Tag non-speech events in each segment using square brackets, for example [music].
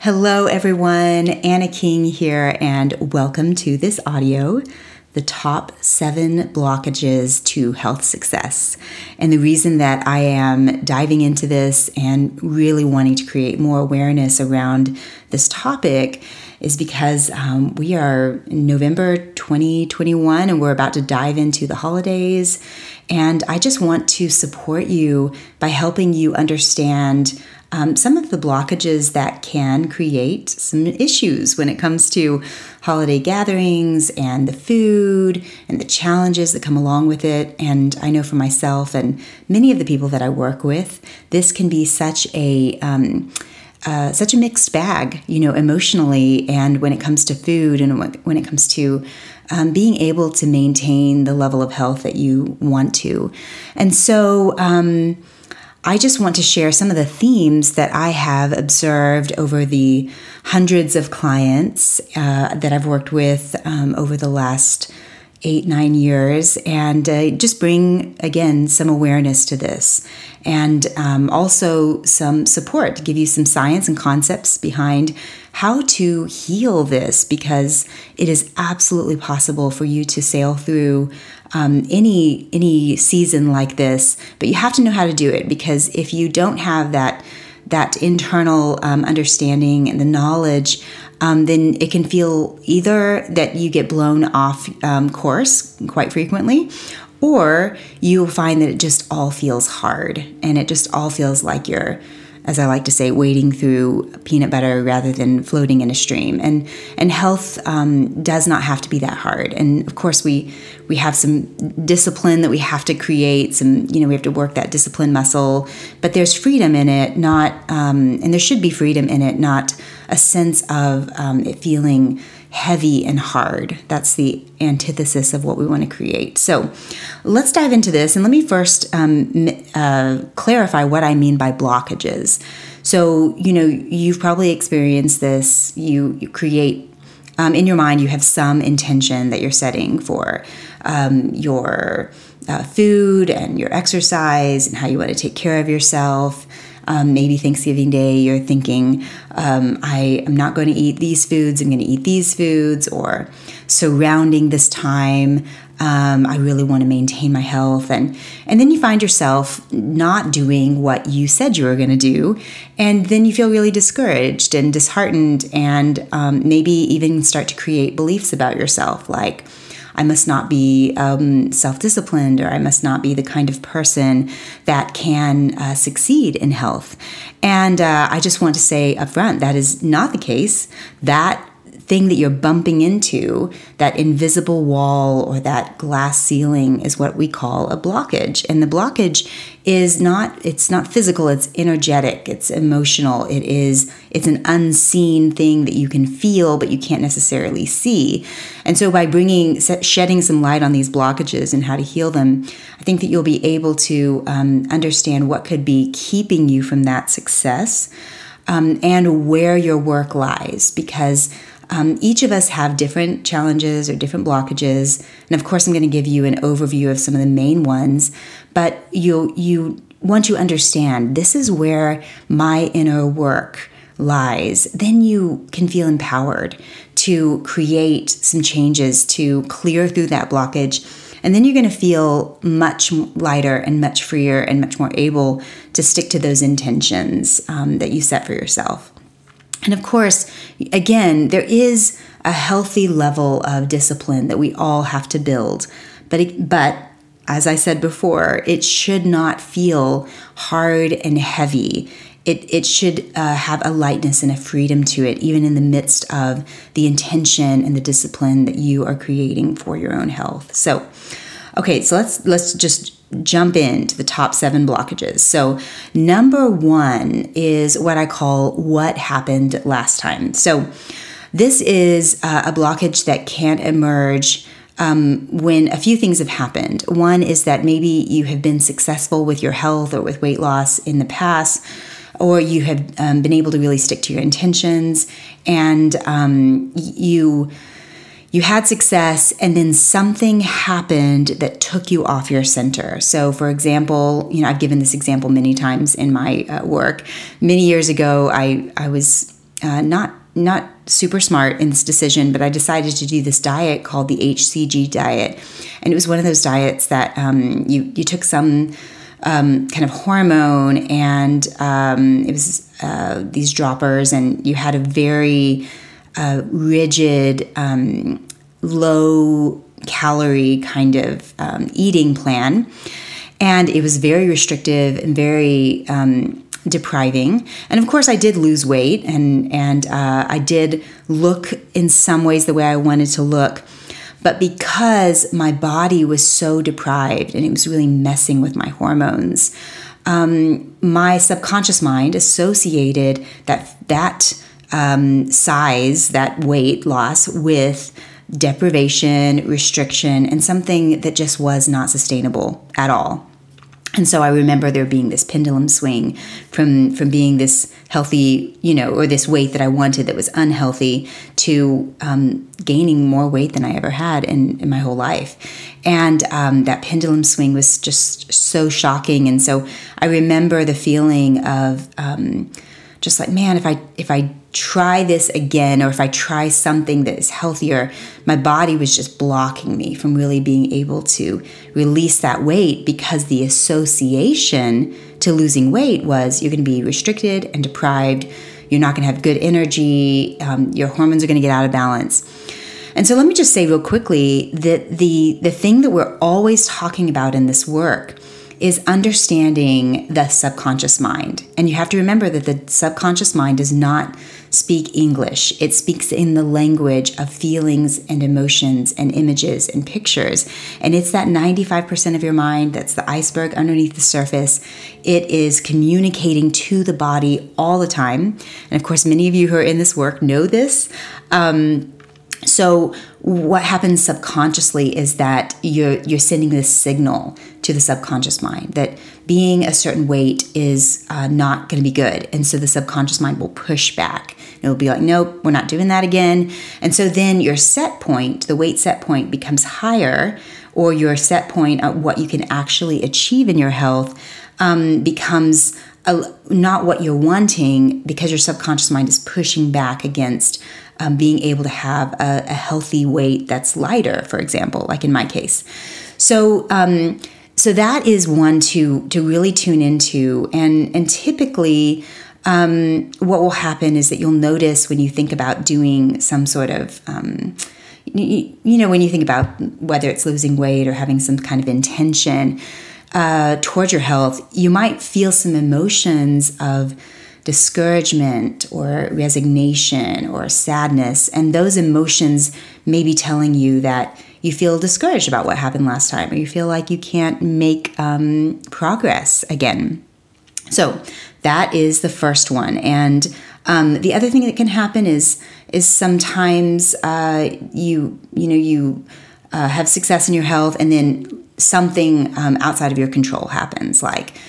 Hello, everyone. Anna King here, and welcome to this audio the top seven blockages to health success. And the reason that I am diving into this and really wanting to create more awareness around this topic is because um, we are in November 2021 and we're about to dive into the holidays. And I just want to support you by helping you understand um, some of the blockages that can create some issues when it comes to holiday gatherings and the food and the challenges that come along with it. And I know for myself and many of the people that I work with, this can be such a um, uh, such a mixed bag, you know, emotionally, and when it comes to food, and when it comes to um, being able to maintain the level of health that you want to. And so, um, I just want to share some of the themes that I have observed over the hundreds of clients uh, that I've worked with um, over the last eight, nine years, and uh, just bring again some awareness to this. And um, also some support to give you some science and concepts behind how to heal this because it is absolutely possible for you to sail through um, any any season like this, but you have to know how to do it because if you don't have that that internal um, understanding and the knowledge, um, then it can feel either that you get blown off um, course quite frequently, or you'll find that it just all feels hard and it just all feels like you're as I like to say, wading through peanut butter rather than floating in a stream. And and health um, does not have to be that hard. And of course, we we have some discipline that we have to create. Some you know we have to work that discipline muscle. But there's freedom in it, not um, and there should be freedom in it, not a sense of um, it feeling heavy and hard. That's the antithesis of what we want to create. So let's dive into this. And let me first um, uh, clarify what I mean by blockages. So, you know, you've probably experienced this. You, you create um, in your mind, you have some intention that you're setting for um, your uh, food and your exercise and how you want to take care of yourself. Um, maybe Thanksgiving Day, you're thinking, um, I am not going to eat these foods, I'm going to eat these foods, or surrounding this time, um, I really want to maintain my health, and and then you find yourself not doing what you said you were going to do, and then you feel really discouraged and disheartened, and um, maybe even start to create beliefs about yourself like I must not be um, self disciplined or I must not be the kind of person that can uh, succeed in health. And uh, I just want to say upfront that is not the case. That thing that you're bumping into, that invisible wall or that glass ceiling is what we call a blockage. And the blockage is not it's not physical, it's energetic, it's emotional. It is it's an unseen thing that you can feel but you can't necessarily see. And so by bringing shedding some light on these blockages and how to heal them, I think that you'll be able to um, understand what could be keeping you from that success. Um, and where your work lies because um, each of us have different challenges or different blockages, and of course, I'm going to give you an overview of some of the main ones. But you you once you understand this is where my inner work lies, then you can feel empowered to create some changes to clear through that blockage. And then you're going to feel much lighter and much freer and much more able to stick to those intentions um, that you set for yourself. And of course, again, there is a healthy level of discipline that we all have to build. But, it, but as I said before, it should not feel hard and heavy. It, it should uh, have a lightness and a freedom to it, even in the midst of the intention and the discipline that you are creating for your own health. So, okay, so let's let's just jump into the top seven blockages. So, number one is what I call what happened last time. So, this is uh, a blockage that can't emerge um, when a few things have happened. One is that maybe you have been successful with your health or with weight loss in the past. Or you have um, been able to really stick to your intentions, and um, you you had success and then something happened that took you off your center. So, for example, you know, I've given this example many times in my uh, work. Many years ago, I, I was uh, not not super smart in this decision, but I decided to do this diet called the HCG diet, and it was one of those diets that um, you you took some um, kind of hormone, and um, it was uh, these droppers, and you had a very uh, rigid, um, low calorie kind of um, eating plan, and it was very restrictive and very um, depriving. And of course, I did lose weight, and and uh, I did look in some ways the way I wanted to look. But because my body was so deprived and it was really messing with my hormones, um, my subconscious mind associated that that um, size, that weight loss, with deprivation, restriction, and something that just was not sustainable at all. And so I remember there being this pendulum swing from from being this healthy, you know, or this weight that I wanted that was unhealthy to um, gaining more weight than I ever had in, in my whole life. And um, that pendulum swing was just so shocking. And so I remember the feeling of um, just like, man, if I if I try this again or if I try something that is healthier, my body was just blocking me from really being able to release that weight because the association to losing weight was you're going to be restricted and deprived. You're not going to have good energy. Um, your hormones are going to get out of balance. And so let me just say real quickly that the the thing that we're always talking about in this work is understanding the subconscious mind. And you have to remember that the subconscious mind does not speak English. It speaks in the language of feelings and emotions and images and pictures. And it's that 95% of your mind that's the iceberg underneath the surface. It is communicating to the body all the time. And of course, many of you who are in this work know this. Um, so what happens subconsciously is that you're you're sending this signal to the subconscious mind that being a certain weight is uh, not going to be good, and so the subconscious mind will push back. And It'll be like, nope, we're not doing that again. And so then your set point, the weight set point, becomes higher, or your set point of what you can actually achieve in your health um, becomes a, not what you're wanting because your subconscious mind is pushing back against um, being able to have a, a, healthy weight that's lighter, for example, like in my case. So, um, so that is one to to really tune into, and and typically. Um, what will happen is that you'll notice when you think about doing some sort of um, you, you, know when you think about whether it's losing weight or having some kind of intention uh, towards your health you might feel some emotions of discouragement or resignation or sadness. And those emotions may be telling you that you feel discouraged about what happened last time, or you feel like you can't make um, progress again. So that is the first one. And um, the other thing that can happen is is sometimes uh, you you know you uh, have success in your health, and then something um, outside of your control happens, like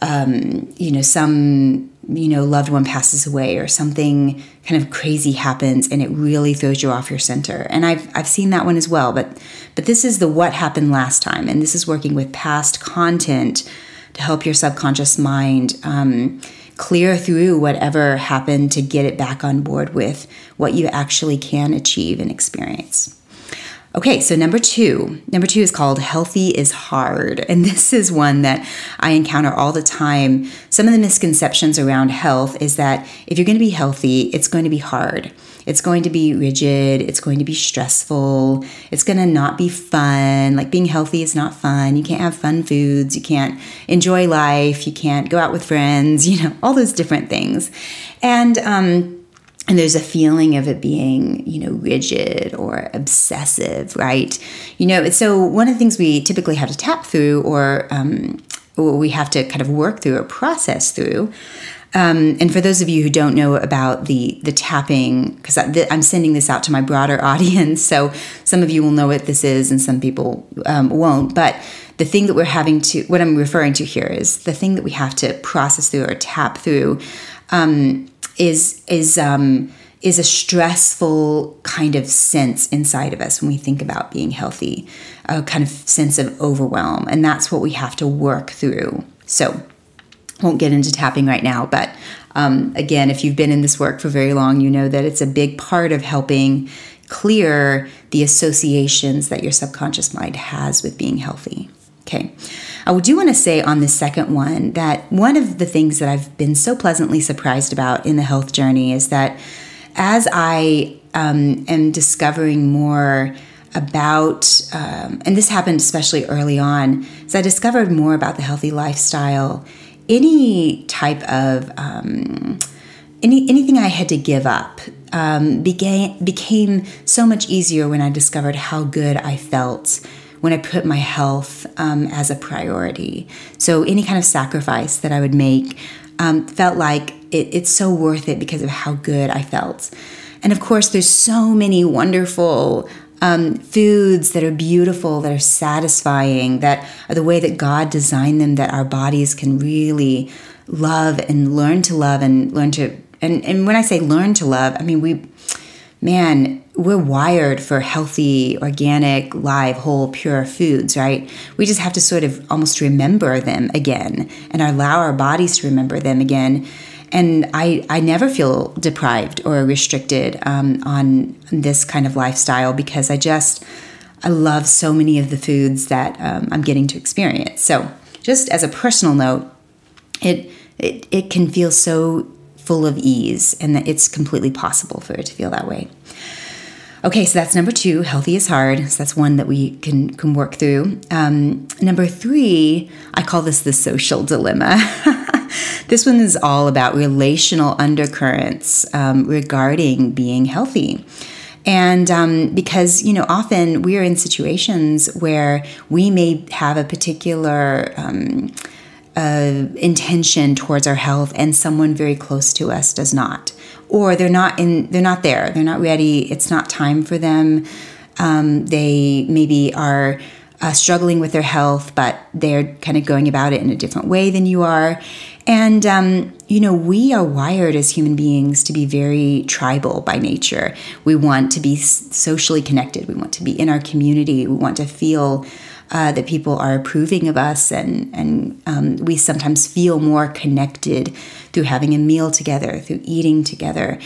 um, you know some you know loved one passes away or something kind of crazy happens and it really throws you off your center. And i've i've seen that one as well but but this is the what happened last time. And this is working with past content to help your subconscious mind um, clear through whatever happened to get it back on board with what you actually can achieve and experience Okay, so number two. Number two is called Healthy is Hard. And [laughs] this is one that I encounter all the time. Some of the misconceptions around health is that if you're going to be healthy, it's going to be hard. It's going to be rigid. It's going to be stressful. It's going to not be fun. Like being healthy is not fun. You can't have fun foods. You can't enjoy life. You can't go out with friends, [laughs] you know, all those different things. And, um, and there's a feeling of it being you know rigid or obsessive right you know so one of the things we typically have to tap through or, um, we have to kind of work through or process through um, and for those of you who don't know about the the tapping, because I'm sending this out to my broader [laughs] audience, so some of you will know what this is, and some people um, won't. But the thing that we're having to, what I'm referring to here, is the thing that we have to process through or tap through um, is is um, is a stressful kind of sense inside of us when we think about being healthy, a kind of sense of overwhelm, and that's what we have to work through. So, won't get into tapping right now, but Um, again, if you've been in this work for very long, you know that it's a big part of helping clear the associations that your subconscious mind has with being healthy. Okay. I do want to say on the second one that one of the things that I've been so pleasantly surprised about in the health journey is that as I um, am discovering more about, um, and this happened especially early on, as I discovered more about the healthy lifestyle, any type of um, any anything I had to give up um, began became so much easier when I discovered how good I felt when I put my health um, as a priority. So any kind of sacrifice that I would make um, felt like it, it's so worth it because of how good I felt. And of course, there's so many wonderful um, foods that are beautiful, that are satisfying, that are the way that God designed them, that our bodies can really love and learn to love and learn to. And, and when I say learn to love, I mean, we, man, we're wired for healthy, organic, live, whole, pure foods, right? We just have to sort of almost remember them again and allow our bodies to remember them again and I, I never feel deprived or restricted um, on this kind of lifestyle because I just I love so many of the foods that um, I'm getting to experience. So just as a personal note, it it, it can feel so full of ease and that it's completely possible for it to feel that way. Okay, so that's number two. Healthy is hard. So that's one that we can can work through. Um, number three, I call this the social dilemma. [laughs] this one is all about relational undercurrents um, regarding being healthy. And um, because, you know, often we are in situations where we may have a particular um, uh, intention towards our health and someone very close to us does not or they're not in they're not there. They're not ready. It's not time for them. Um, they maybe are uh, struggling with their health but they're kind of going about it in a different way than you are. And um, you know we are wired as human beings to be very tribal by nature. We want to be socially connected. We want to be in our community. We want to feel uh, that people are approving of us, and and um, we sometimes feel more connected through having a meal together, through eating together.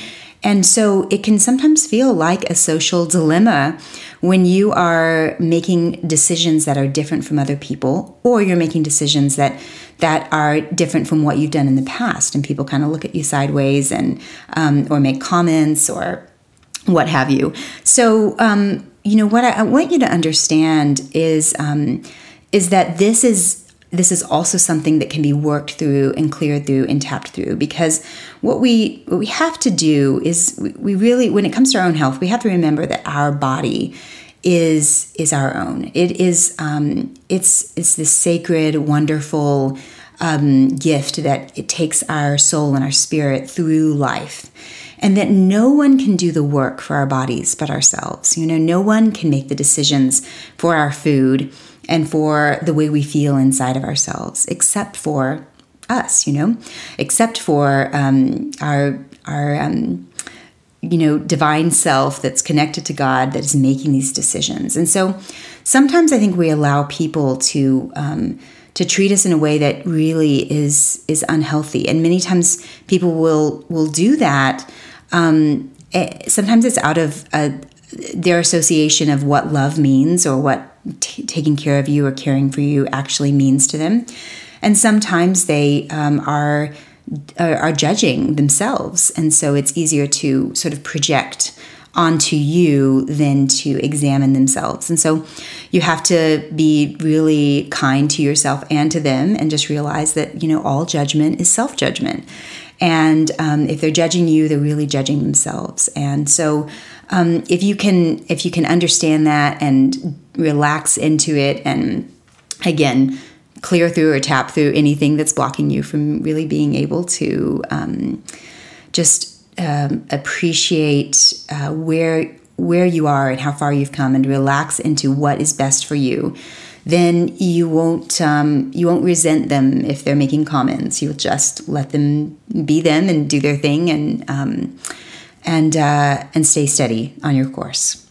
And so it can sometimes feel like a social dilemma when you are making decisions that are different from other people, or you're making decisions that that are different from what you've done in the past, and people kind of look at you sideways and um, or make comments or what have you. So um, you know what I, I, want you to understand is um, is that this is this is also something that can be worked through and cleared through and tapped through because what we what we have to do is we, we really when it comes to our own health we have to remember that our body is is our own. It is um, it's it's this sacred wonderful um, gift that it takes our soul and our spirit through life and that no one can do the work for our bodies but ourselves. You know, no one can make the decisions for our food and for the way we feel inside of ourselves except for us, you know, except for um, our, our, um, you know, divine self that's connected to God that is making these decisions. And so sometimes I think we allow people to, um, to treat us in a way that really is is unhealthy and many times people will will do that um, it, eh, sometimes it's out of a, uh, their association of what love means or what t- taking care of you or caring for you actually means to them. And sometimes they um, are, are, are judging themselves, and so it's easier to sort of project onto you than to examine themselves. And so you have to be really kind to yourself and to them and just realize that, you know, all judgment is self judgment. And um, if they're judging you, they're really judging themselves. And so, um, if you can, if you can understand that and relax into it, and again, clear through or tap through anything that's blocking you from really being able to um, just um, appreciate uh, where where you are and how far you've come, and relax into what is best for you then you won't um, you won't resent them if they're making comments. You'll just let them be them and do their thing and um, and uh, and stay steady on your course.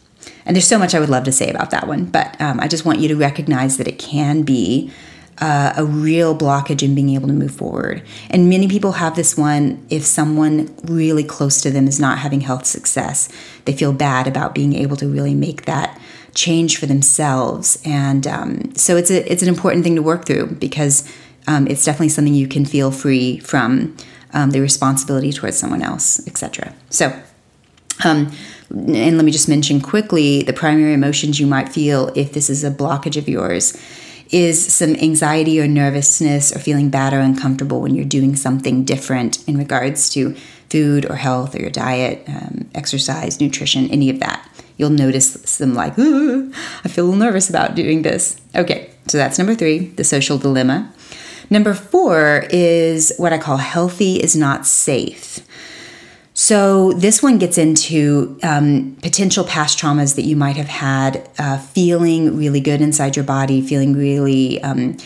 And there's so much I would love to say about that one, but um, I just want you to recognize that it can be uh, a real blockage in being able to move forward. And many people have this one if someone really close to them is not having health success, they feel bad about being able to really make that change for themselves. And um, so it's a, it's an important thing to work through because um, it's definitely something you can feel free from um, the responsibility towards someone else, etc. So. Um, and let me just mention quickly the primary emotions you might feel if this is a blockage of yours is some anxiety or nervousness or feeling bad or uncomfortable when you're doing something different in regards to food or health or your diet, um, exercise, nutrition, any of that. You'll notice some like, I feel a little nervous about doing this. Okay, so that's number three, the social dilemma. Number four is what I call healthy is not safe. So, this one gets into um, potential past traumas that you might have had, uh, feeling really good inside your body, feeling really um,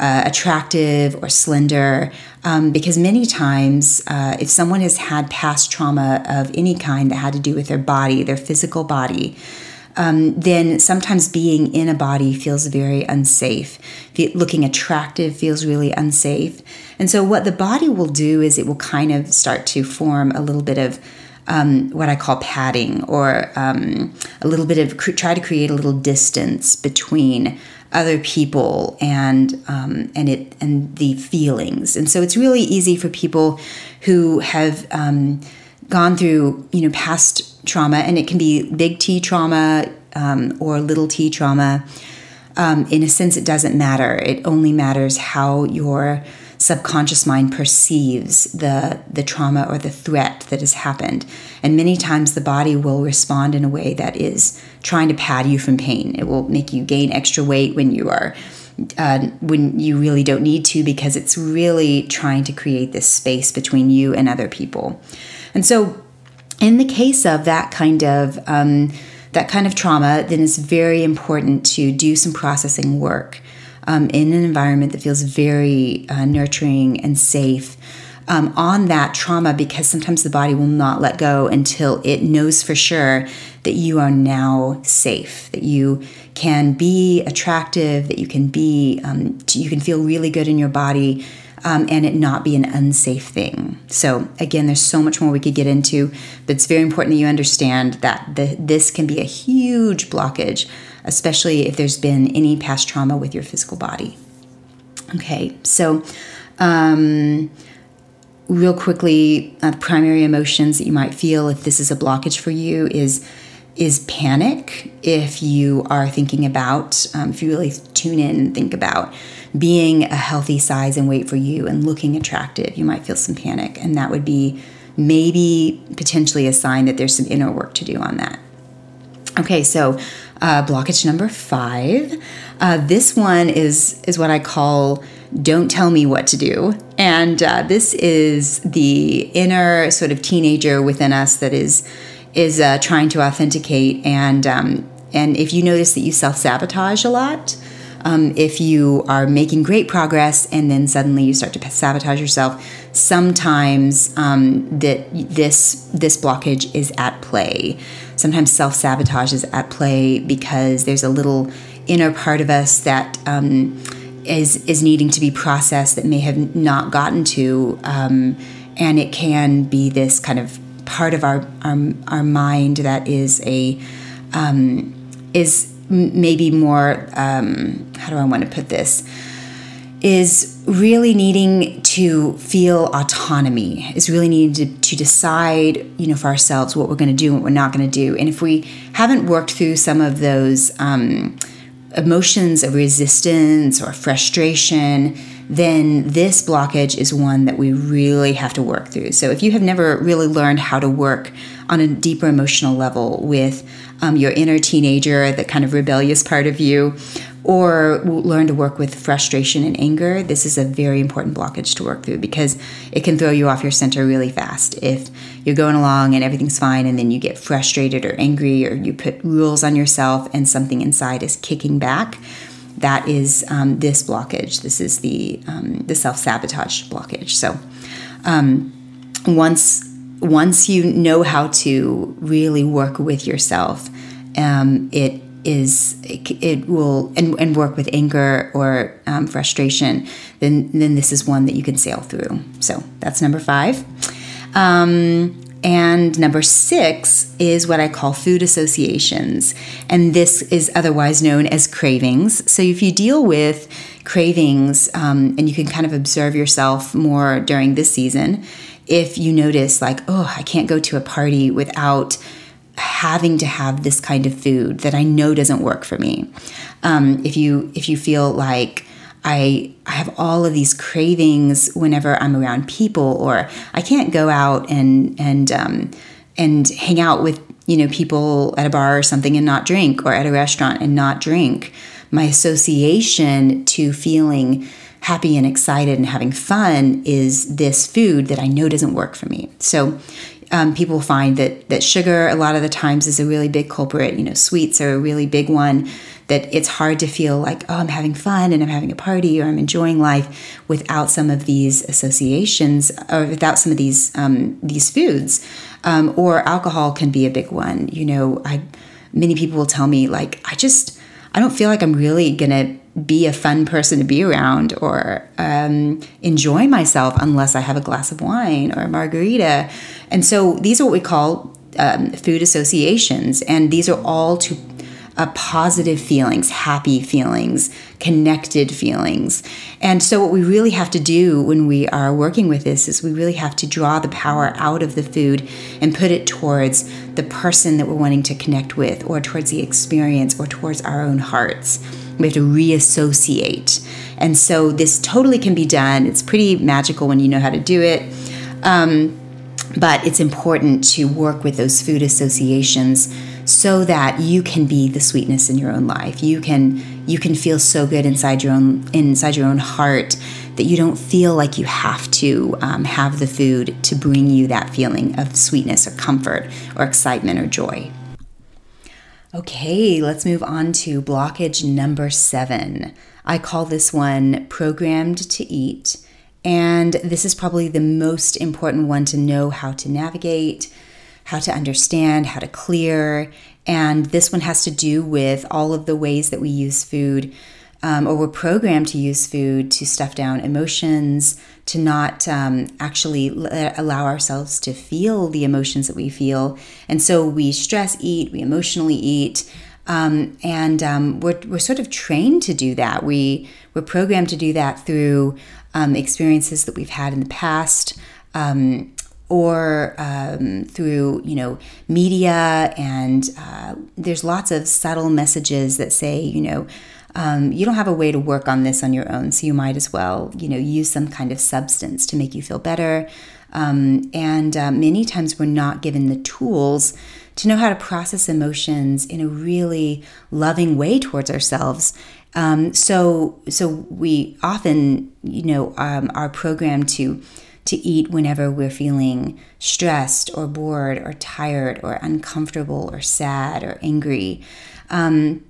uh, attractive or slender. Um, because many times, uh, if someone has had past trauma of any kind that had to do with their body, their physical body, um, then sometimes being in a body feels very unsafe. Looking attractive feels really unsafe. And so, what the body will do is it will kind of start to form a little bit of um, what I call padding, or um, a little bit of try to create a little distance between other people and um, and it and the feelings. And so, it's really easy for people who have um, gone through you know past trauma, and it can be big T trauma um, or little T trauma. Um, in a sense, it doesn't matter. It only matters how your subconscious mind perceives the the trauma or the threat that has happened. And many times, the body will respond in a way that is trying to pad you from pain. It will make you gain extra weight when you are uh, when you really don't need to because it's really trying to create this space between you and other people. And so, in the case of that kind of um, that kind of trauma, then it's very important to do some processing work um, in an environment that feels very uh, nurturing and safe. Um, on that trauma because sometimes the body will not let go until it knows for sure that you are now safe, that you can be attractive, that you can be, um, you can feel really good in your body, um, and it not be an unsafe thing. So, again, there's so much more we could get into, but it's very important that you understand that the, this can be a huge blockage, especially if there's been any past trauma with your physical body. Okay, so um, real quickly, uh, primary emotions that you might feel if this is a blockage for you is is panic if you are thinking about um, if you really tune in and think about being a healthy size and weight for you and looking attractive, you might feel some panic. And that would be maybe potentially a sign that there's some inner work to do on that. Okay, so uh, blockage number five. Uh, this one is is what I call "Don't tell me what to do," and uh, this is the inner sort of teenager within us that is is uh, trying to authenticate. And um, and if you notice that you self sabotage a lot, um, if you are making great progress and then suddenly you start to sabotage yourself, sometimes um, that this this blockage is at play. Sometimes self sabotage is at play because there's a little inner part of us that um, is is needing to be processed that may have not gotten to, um, and it can be this kind of part of our our, our mind that is a um, is maybe more um, how do I want to put this? Is really needing to feel autonomy is really needing to, to decide you know for ourselves what we're going to do and what we're not going to do. And if we haven't worked through some of those um, emotions of resistance or frustration then this blockage is one that we really have to work through. So, if you have never really learned how to work on a deeper emotional level with um, your inner teenager, the kind of rebellious part of you, or learn to work with frustration and anger, this is a very important blockage to work through because it can throw you off your center really fast. If you're going along and everything's fine, and then you get frustrated or angry, or you put rules on yourself and something inside is kicking back, that is um, this blockage. This is the um, the self sabotage blockage. So um, once once you know how to really work with yourself, um, it is it, will and, and work with anger or um, frustration, then then this is one that you can sail through. So that's number five. Um, and number six is what I call food associations. And this is otherwise known as cravings. So if you deal with cravings um, and you can kind of observe yourself more during this season, if you notice, like, oh, I can't go to a party without having to have this kind of food that I know doesn't work for me. Um, if you if you feel like I I have all of these cravings whenever I'm around people, or I can't go out and and um, and hang out with you know people at a bar or something and not drink, or at a restaurant and not drink. My association to feeling happy and excited and having fun is this food that I know doesn't work for me. So um, people find that that sugar a lot of the times is a really big culprit. You know, sweets are a really big one. That it's hard to feel like oh I'm having fun and I'm having a party or I'm enjoying life without some of these associations or without some of these um, these foods. Um, or alcohol can be a big one. You know, I many people will tell me like I just I don't feel like I'm really gonna be a fun person to be around or um, enjoy myself unless I have a glass of wine or a margarita. And so these are what we call um, food associations, and these are all to uh, positive feelings, happy feelings, connected feelings. And so, what we really have to do when we are working with this is we really have to draw the power out of the food and put it towards the person that we're wanting to connect with, or towards the experience, or towards our own hearts. We have to reassociate. And so this totally can be done. It's pretty magical when you know how to do it. Um, but it's important to work with those food associations so that you can be the sweetness in your own life. You can you can feel so good inside your own inside your own heart that you don't feel like you have to um, have the food to bring you that feeling of sweetness or comfort or excitement or joy. Okay, let's move on to blockage number seven. I call this one programmed to eat. And this is probably the most important one to know how to navigate, how to understand, how to clear. And this one has to do with all of the ways that we use food um, or we're programmed to use food to stuff down emotions, to not um, actually let, allow ourselves to feel the emotions that we feel. And so we stress eat, we emotionally eat. Um, and um, we're, we're sort of trained to do that. We, we're programmed to do that through um, experiences that we've had in the past. Um, or um, through you know media and uh, there's lots of subtle messages that say you know um, you don't have a way to work on this on your own, so you might as well, you know, use some kind of substance to make you feel better. Um, and uh, many times we're not given the tools to know how to process emotions in a really loving way towards ourselves. Um, so, so we often, you know, um, are programmed to to eat whenever we're feeling stressed or bored or tired or uncomfortable or sad or angry. Um,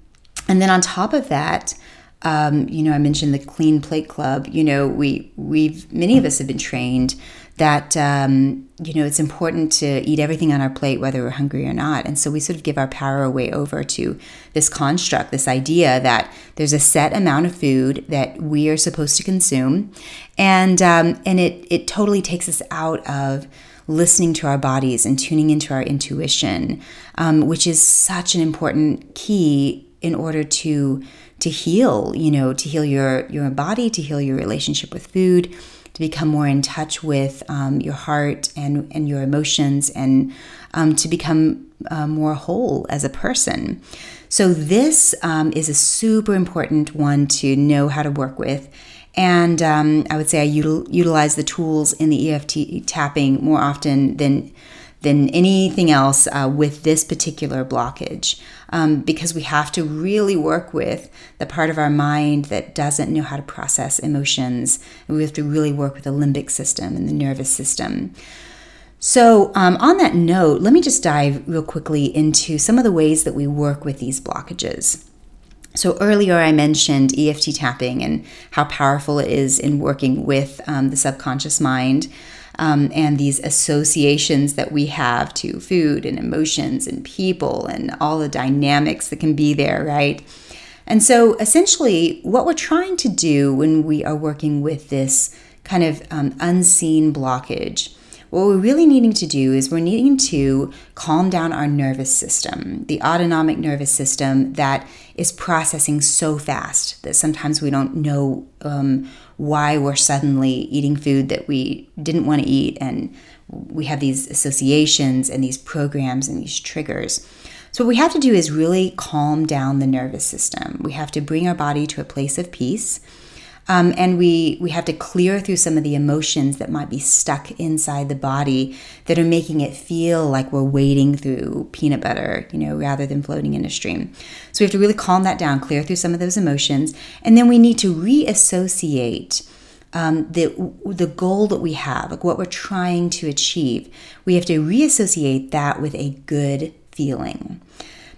and then on top of that, um, you know, I mentioned the Clean Plate Club. You know, we we've many of us have been trained that um, you know it's important to eat everything on our plate whether we're hungry or not and so we sort of give our power away over to this construct this idea that there's a set amount of food that we are supposed to consume and um, and it it totally takes us out of listening to our bodies and tuning into our intuition um, which is such an important key in order to to heal you know to heal your your body to heal your relationship with food to become more in touch with um, your heart and and your emotions and um, to become uh, more whole as a person. So this um, is a super important one to know how to work with. And um, i would say i util- utilize the tools in the eft tapping more often than than anything else uh, with this particular blockage um, because we have to really work with the part of our mind that doesn't know how to process emotions. And we have to really work with the limbic system and the nervous system. So, um, on that note, let me just dive real quickly into some of the ways that we work with these blockages. So, earlier I mentioned EFT tapping and how powerful it is in working with um, the subconscious mind. Um, and these associations that we have to food and emotions and people and all the dynamics that can be there, right? And so essentially, what we're trying to do when we are working with this kind of um, unseen blockage what we're really needing to do is we're needing to calm down our nervous system, the autonomic nervous system that is processing so fast that sometimes we don't know um, why we're suddenly eating food that we didn't want to eat. And we have these associations and these programs and these triggers. So, what we have to do is really calm down the nervous system. We have to bring our body to a place of peace um, and we we have to clear through some of the emotions that might be stuck inside the body that are making it feel like we're wading through peanut butter, you know, rather than floating in a stream. So we have to really calm that down, clear through some of those emotions, and then we need to reassociate. Um, the the goal that we have, like what we're trying to achieve, we have to reassociate that with a good feeling.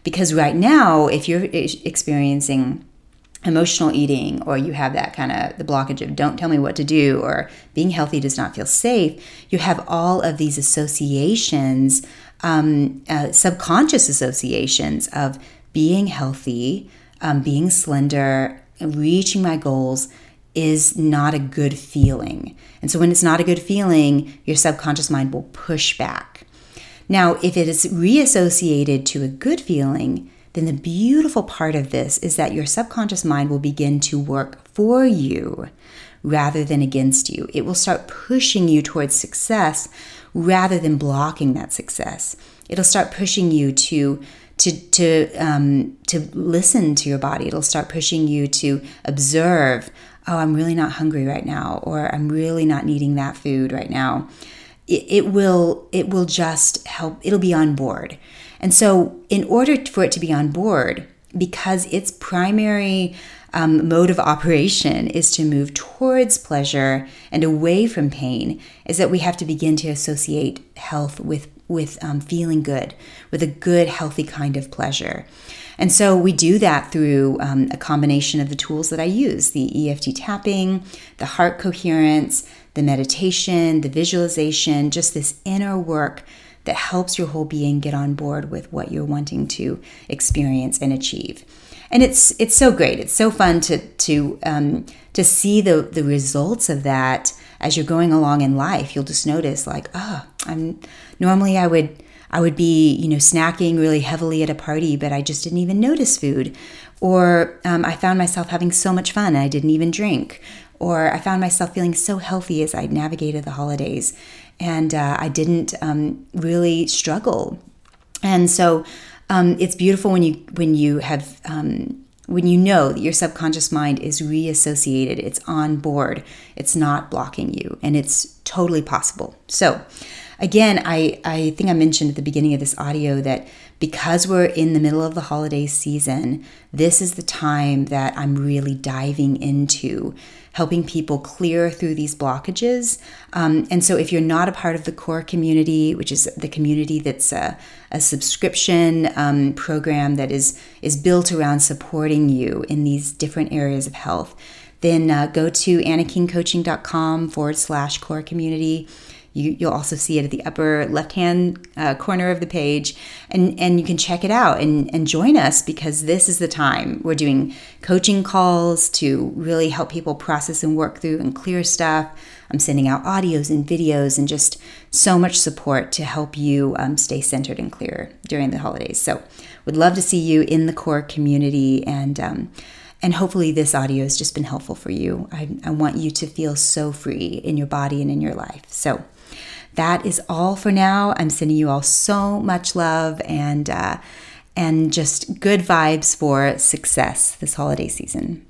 Because right now, if you're experiencing emotional eating or you have that kind of the blockage of don't tell me what to do or being healthy does not feel safe you have all of these associations um, uh, subconscious associations of being healthy um, being slender reaching my goals is not a good feeling. And so when it's not a good feeling your subconscious mind will push back. Now if it is reassociated to a good feeling then the beautiful part of this is that your subconscious mind will begin to work for you rather than against you. It will start pushing you towards success rather than blocking that success. It'll start pushing you to to to um, to listen to your body. It'll start pushing you to observe. Oh, I'm really not hungry right now, or I'm really not needing that food right now. It, it will it will just help. It'll be on board. And so, in order for it to be on board, because its primary um, mode of operation is to move towards pleasure and away from pain, is that we have to begin to associate health with with um, feeling good, with a good, healthy kind of pleasure. And so we do that through um, a combination of the tools that I use the EFT tapping, the heart coherence, the meditation, the visualization, just this inner work that helps your whole being get on board with what you're wanting to experience and achieve. And it's it's so great. It's so fun to to um, to see the the results of that as you're going along in life. You'll just notice like, oh, I'm normally I would I would be, you know, snacking really heavily at a party, but I just didn't even notice food. Or um, I found myself having so much fun, and I didn't even drink. Or I found myself feeling so healthy as I navigated the holidays and uh, I didn't um, really struggle. And so um, it's beautiful when you when you have um, when you know that your subconscious mind is reassociated, it's on board, it's not blocking you, and it's totally possible. So, again, I, I think I mentioned at the beginning of this audio that because we're in the middle of the holiday season, this is the time that I'm really diving into helping people clear through these blockages. Um, and so, if you're not a part of the core community, which is the community that's a, a subscription um, program that is is built around supporting you in these different areas of health, then uh, go to annakingcoaching.com forward slash core community. You, will also see it at the upper left hand uh, corner of the page, and, and you can check it out and, and join us because this is the time. We're doing coaching calls to really help people process and work through and clear stuff. I'm sending out audios and videos and just so much support to help you um, stay centered and clear during the holidays. So, would love to see you in the core community and. Um, and hopefully, this audio has just been helpful for you. I, I want you to feel so free in your body and in your life. So, that is all for now. I'm sending you all so much love and uh, and just good vibes for success this holiday season.